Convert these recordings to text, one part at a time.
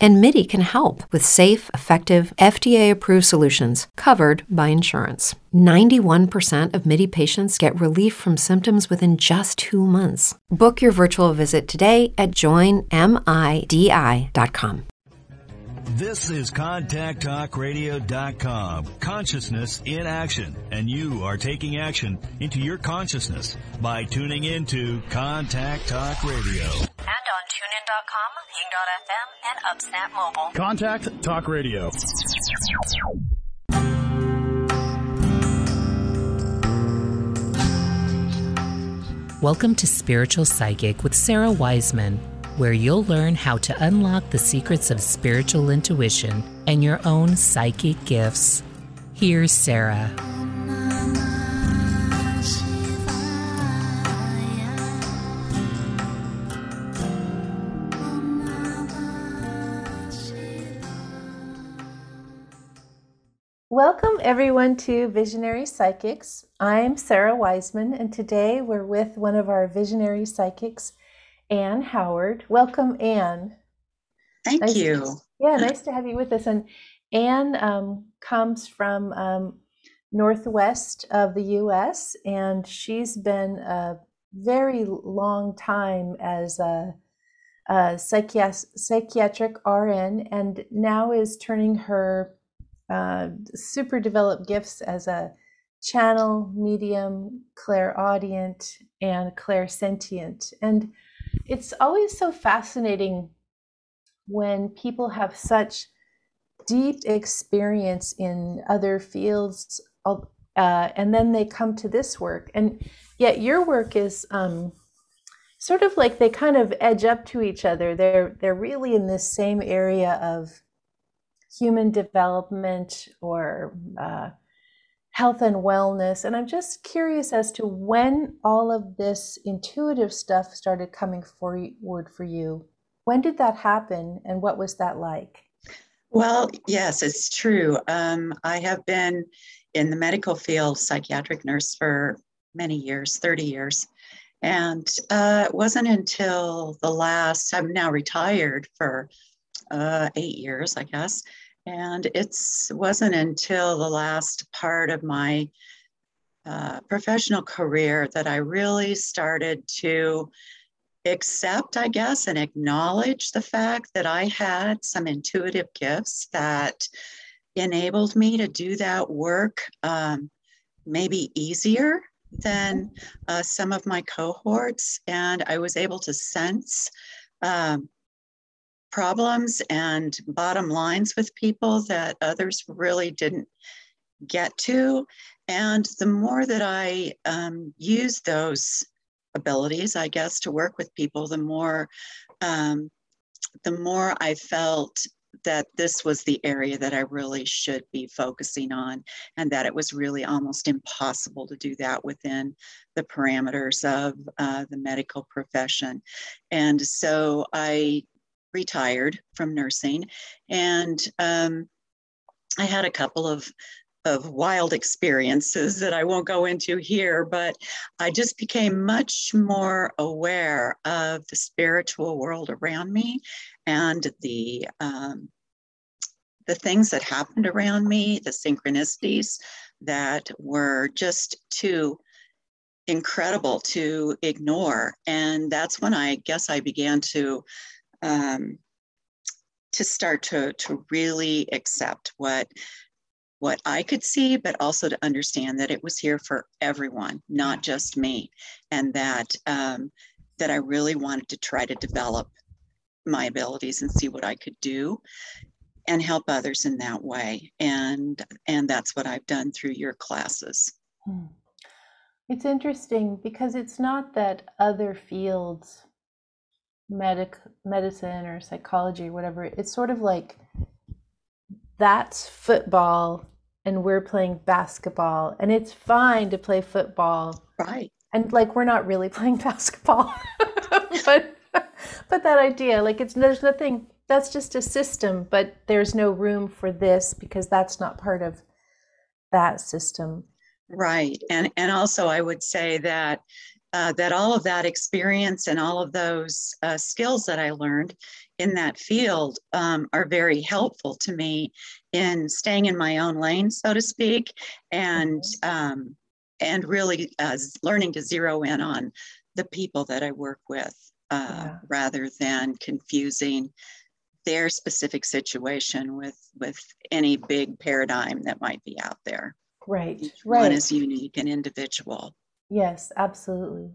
And MIDI can help with safe, effective, FDA approved solutions covered by insurance. 91% of MIDI patients get relief from symptoms within just two months. Book your virtual visit today at joinmidi.com. This is ContactTalkRadio.com. Consciousness in action. And you are taking action into your consciousness by tuning into Contact Talk Radio. And on and UpSnap Mobile. Contact Talk Radio. Welcome to Spiritual Psychic with Sarah Wiseman, where you'll learn how to unlock the secrets of spiritual intuition and your own psychic gifts. Here's Sarah. Welcome, everyone, to Visionary Psychics. I'm Sarah Wiseman, and today we're with one of our visionary psychics, Anne Howard. Welcome, Anne. Thank Nice- you. Yeah, nice to have you with us. And Anne um, comes from um, northwest of the U.S., and she's been a very long time as a, a psychiatric RN, and now is turning her uh, super developed gifts as a channel, medium, clairaudient, and clairsentient. And it's always so fascinating when people have such deep experience in other fields, uh, and then they come to this work. And yet, your work is um, sort of like they kind of edge up to each other. They're they're really in this same area of human development or uh, health and wellness. And I'm just curious as to when all of this intuitive stuff started coming forward for you. When did that happen and what was that like? Well, yes, it's true. Um, I have been in the medical field, psychiatric nurse for many years, 30 years. And uh, it wasn't until the last, I'm now retired for uh, eight years, I guess. And it wasn't until the last part of my uh, professional career that I really started to accept, I guess, and acknowledge the fact that I had some intuitive gifts that enabled me to do that work um, maybe easier than uh, some of my cohorts. And I was able to sense um, problems and bottom lines with people that others really didn't get to. And the more that I um, use those abilities, I guess, to work with people, the more um, the more I felt that this was the area that I really should be focusing on, and that it was really almost impossible to do that within the parameters of uh, the medical profession. And so I retired from nursing, and um, I had a couple of of wild experiences that I won't go into here, but I just became much more aware of the spiritual world around me and the um, the things that happened around me, the synchronicities that were just too incredible to ignore. And that's when I guess I began to um, to start to to really accept what what I could see, but also to understand that it was here for everyone, not just me, and that um, that I really wanted to try to develop my abilities and see what I could do and help others in that way. And and that's what I've done through your classes. Hmm. It's interesting because it's not that other fields, medic, medicine or psychology or whatever, it's sort of like that's football and we're playing basketball and it's fine to play football Right. and like we're not really playing basketball but but that idea like it's there's nothing that's just a system, but there's no room for this because that's not part of that system. Right. And and also I would say that uh, that all of that experience and all of those uh, skills that I learned in that field um, are very helpful to me in staying in my own lane, so to speak, and Mm-hmm. um, and really uh, learning to zero in on the people that I work with uh, Yeah. rather than confusing their specific situation with with any big paradigm that might be out there. Right. Each right. one is unique and individual. Yes, absolutely.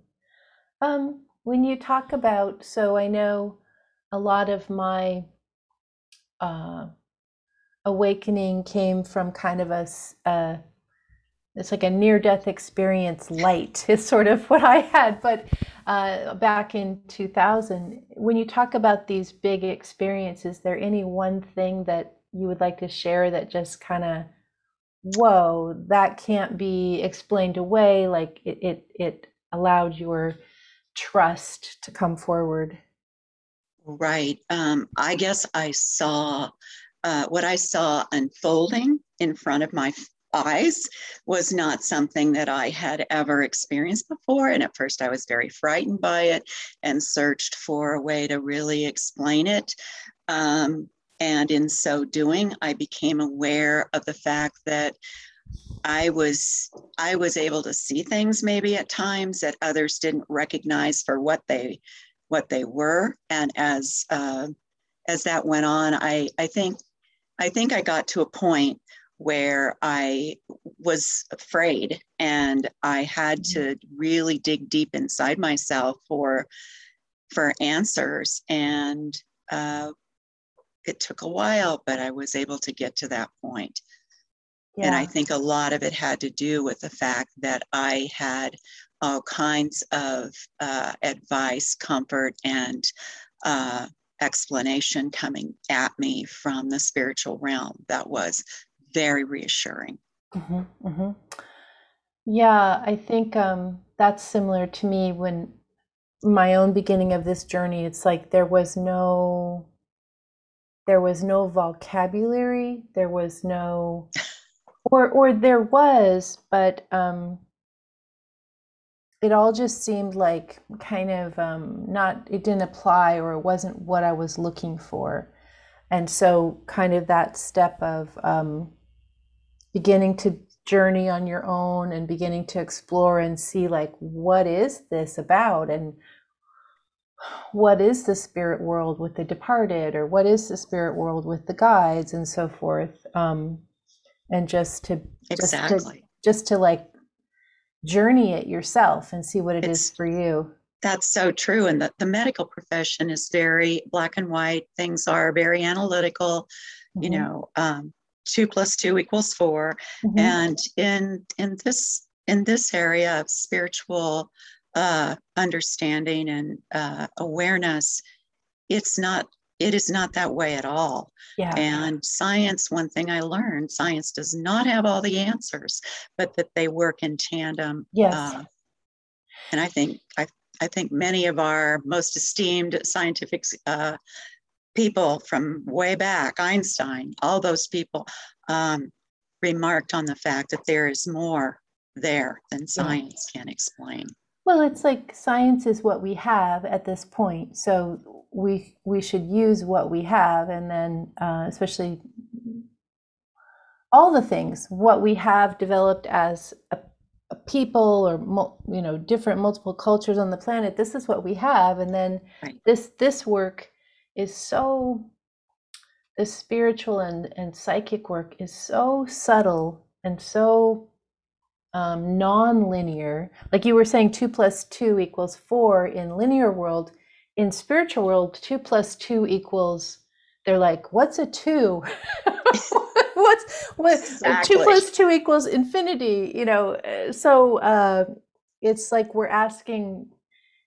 Um, when you talk about, so I know a lot of my uh, awakening came from kind of a, uh, it's like a near death experience light is sort of what I had. But uh, back in 2000, when you talk about these big experiences, is there any one thing that you would like to share that just kind of whoa, that can't be explained away. Like it, it, it allowed your trust to come forward. Right. Um, I guess I saw uh, what I saw unfolding in front of my eyes was not something that I had ever experienced before. And at first, I was very frightened by it and searched for a way to really explain it. Um, and in so doing, I became aware of the fact that I was I was able to see things maybe at times that others didn't recognize for what they what they were. And as uh, as that went on, I I think I think I got to a point where I was afraid and I had to really dig deep inside myself for for answers and uh, it took a while, but I was able to get to that point. And I think a lot of it had to do with the fact that I had all kinds of uh, advice, comfort, and uh, explanation coming at me from the spiritual realm that was very reassuring. hmm hmm Yeah, I think um, that's similar to me when my own beginning of this journey. It's like there was no, there was no vocabulary. There was no, or or there was, but um, it all just seemed like kind of um, not. It didn't apply, or it wasn't what I was looking for, and so kind of that step of um, beginning to journey on your own and beginning to explore and see like what is this about and what is the spirit world with the departed or what is the spirit world with the guides and so forth um, and just to just to, Exactly. just to like journey it yourself and see what it is It's- for you That's so true. And the, the medical profession is very black and white. Things are very analytical, you Mhm, know, um, two plus two equals 4 mhm. and in in this in this area of spiritual uh, understanding and uh, awareness it's not it is not that way at all. Yeah. And science one thing i learned science does not have all the answers but that they work in tandem yes. uh, and i think i i think many of our most esteemed scientific uh, people from way back einstein all those people um, remarked on the fact that there is more there than science can explain Well, it's like science is what we have at this point, so we we should use what we have, and then uh, especially all the things what we have developed as a, a people or mul- you know different multiple cultures on the planet. This is what we have, and then Right. this this work is so the spiritual and and psychic work is so subtle and so um, non-linear like you were saying two plus two equals four in linear world. In spiritual world two plus two equals they're like what's a two? What's what two Exactly. plus two equals infinity you know uh, so uh, it's like we're asking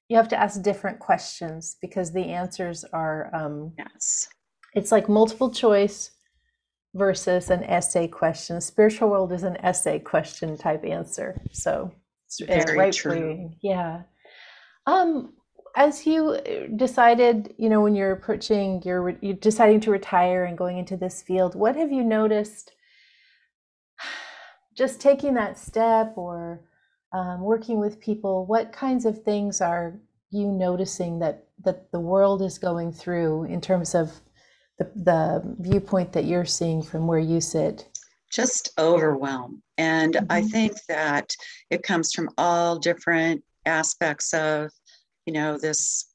you have to ask different questions because the answers are um, yes. it's like multiple choice versus an essay question. Spiritual world is an essay question type answer. So it's, Very right true. you. Yeah. Um, as you decided, you know, when you're approaching, you're, you're deciding to retire and going into this field, what have you noticed? Just taking that step or um, working with people, what kinds of things are you noticing that that the world is going through in terms of the, the viewpoint that you're seeing from where you sit? Just overwhelm. And mm-hmm. I think that it comes from all different aspects of, you know, this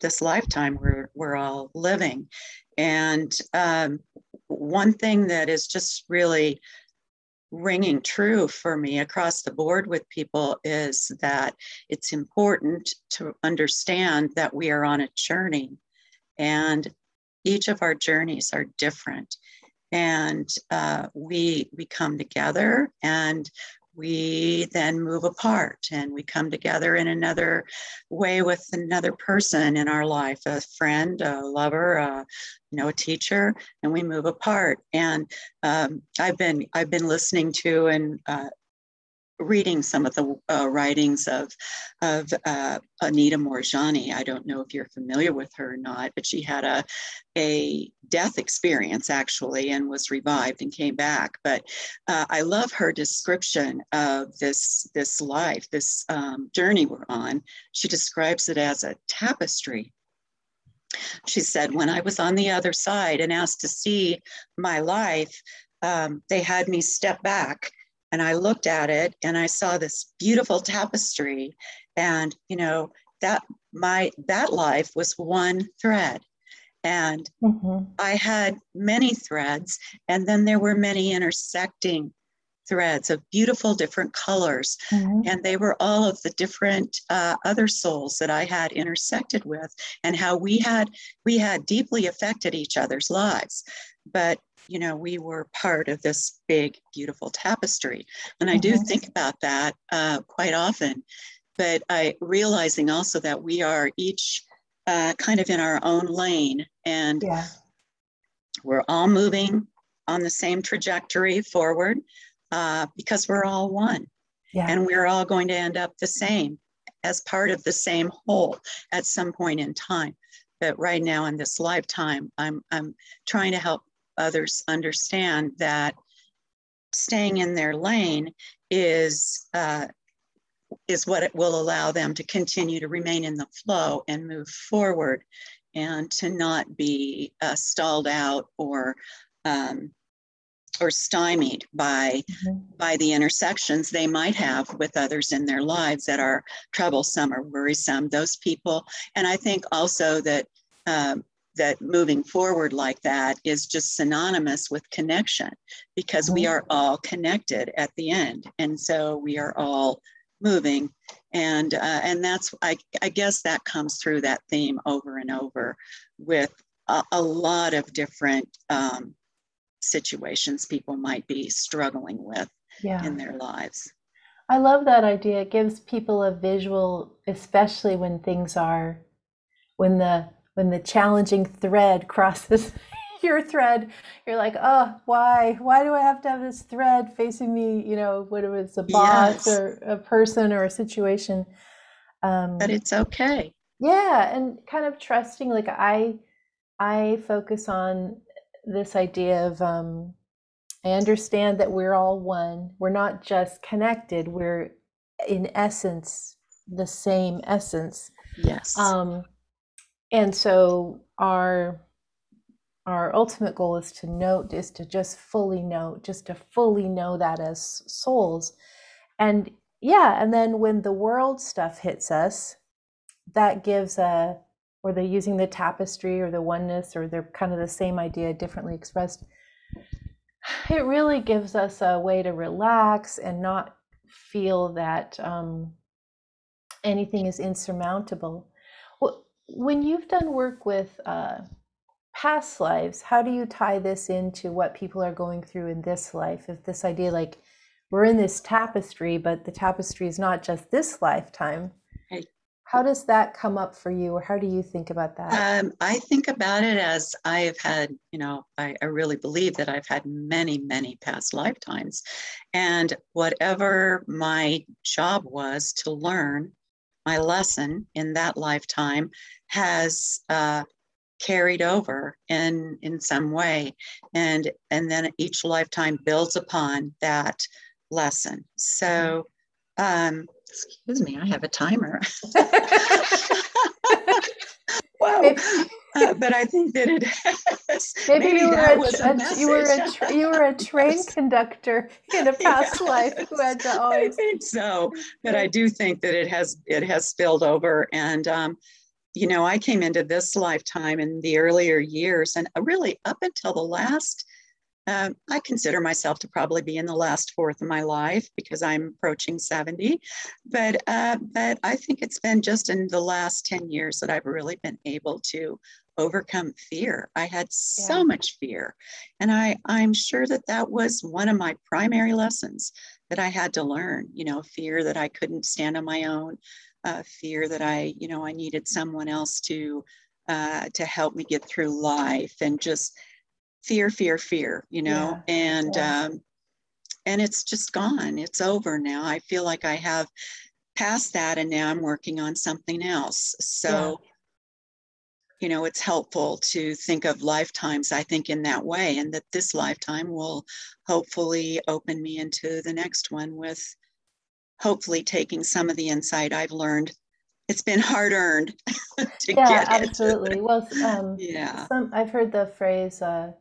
this lifetime we're we're all living. And um, one thing that is just really ringing true for me across the board with people is that it's important to understand that we are on a journey and each of our journeys are different. And uh, we we come together and we then move apart and we come together in another way with another person in our life a friend a lover a, you know a teacher and we move apart. And um, i've been i've been listening to and uh, reading some of the uh, writings of of uh, Anita Moorjani. I don't know if you're familiar with her or not, but she had a a death experience actually and was revived and came back. But uh, I love her description of this this life, this um, journey we're on. She describes it as a tapestry. She said, when I was on the other side and asked to see my life, um, they had me step back and I looked at it and I saw this beautiful tapestry and you know that my that life was one thread and mm-hmm. I had many threads and then there were many intersecting threads of beautiful different colors mm-hmm. and they were all of the different uh, other souls that i had intersected with and how we had we had deeply affected each other's lives but you know, we were part of this big, beautiful tapestry. And I do mm-hmm. think about that uh, quite often. But I realizing also that we are each uh, kind of in our own lane and yeah. we're all moving on the same trajectory forward uh, because we're all one. Yeah. And we're all going to end up the same as part of the same whole at some point in time. But right now in this lifetime, I'm, I'm trying to help others understand that staying in their lane is uh, is what it will allow them to continue to remain in the flow and move forward and to not be uh, stalled out or um, or stymied by mm-hmm. by the intersections they might have with others in their lives that are troublesome or worrisome those people and i think also that um, that moving forward like that is just synonymous with connection because we mm-hmm. are all connected at the end and so we are all moving and uh, and that's I, I guess that comes through that theme over and over with a, a lot of different um, situations people might be struggling with yeah. in their lives i love that idea it gives people a visual especially when things are when the when the challenging thread crosses your thread, you're like, oh, why? Why do I have to have this thread facing me? You know, whether it's a boss yes. or a person or a situation. Um, but it's okay. Yeah, and kind of trusting. Like I, I focus on this idea of um, I understand that we're all one. We're not just connected. We're in essence the same essence. Yes. Um, and so our our ultimate goal is to note is to just fully know just to fully know that as souls. And yeah and then when the world stuff hits us that gives a or they're using the tapestry or the oneness or they're kind of the same idea differently expressed it really gives us a way to relax and not feel that um, anything is insurmountable when you've done work with uh, past lives, how do you tie this into what people are going through in this life? If this idea, like we're in this tapestry, but the tapestry is not just this lifetime. Right. How does that come up for you, or how do you think about that? Um, I think about it as I've had, you know, I, I really believe that I've had many, many past lifetimes. And whatever my job was to learn my lesson in that lifetime has uh, carried over in in some way. And and then each lifetime builds upon that lesson. So um excuse me i have a timer. Wow uh, but i think that it has, maybe, maybe you were a, a you were a tra- you were a train conductor in a past yeah, life who had to always i think so. But i do think that it has it has spilled over. And um you know, I came into this lifetime in the earlier years, and really up until the last, uh, I consider myself to probably be in the last fourth of my life because I'm approaching 70. But uh, but I think it's been just in the last 10 years that I've really been able to overcome fear. I had so yeah. much fear, and I I'm sure that that was one of my primary lessons that I had to learn. You know, fear that I couldn't stand on my own, uh, fear that I, you know, I needed someone else to uh, to help me get through life, and just fear, fear, fear, you know, yeah. and yeah. Um, and it's just gone. It's over now. I feel like I have passed that, and now I'm working on something else. So. You know, it's helpful to think of lifetimes, I think, in that way, and that this lifetime will hopefully open me into the next one with hopefully taking some of the insight I've learned. It's been hard earned to yeah, get absolutely. Well, um, yeah, some, I've heard the phrase uh,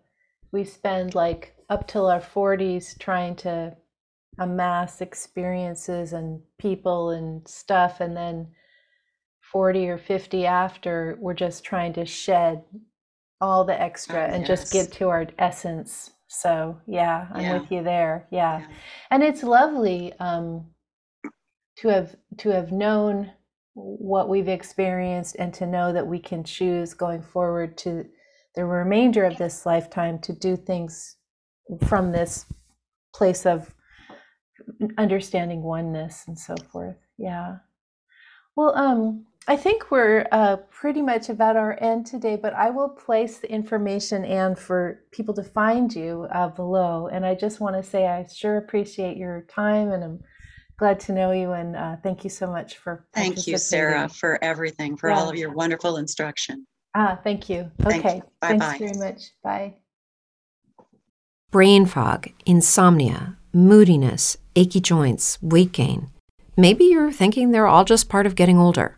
we spend like up till our 40s trying to amass experiences and people and stuff, and then 40 or 50 after, we're just trying to shed all the extra oh, and yes. just get to our essence. So, yeah, I'm yeah. with you there. Yeah. yeah. And it's lovely. Um, to have to have known what we've experienced and to know that we can choose going forward to the remainder of this lifetime to do things from this place of understanding oneness and so forth yeah well um i think we're uh, pretty much about our end today but i will place the information and for people to find you uh, below. And i just want to say i sure appreciate your time and i'm glad to know you and uh, thank you so much for thank you sarah for everything for yeah. all of your wonderful instruction. Ah thank you. Okay thank you. Bye thanks very much. Bye. Brain fog insomnia moodiness achy joints weight gain. Maybe you're thinking they're all just part of getting older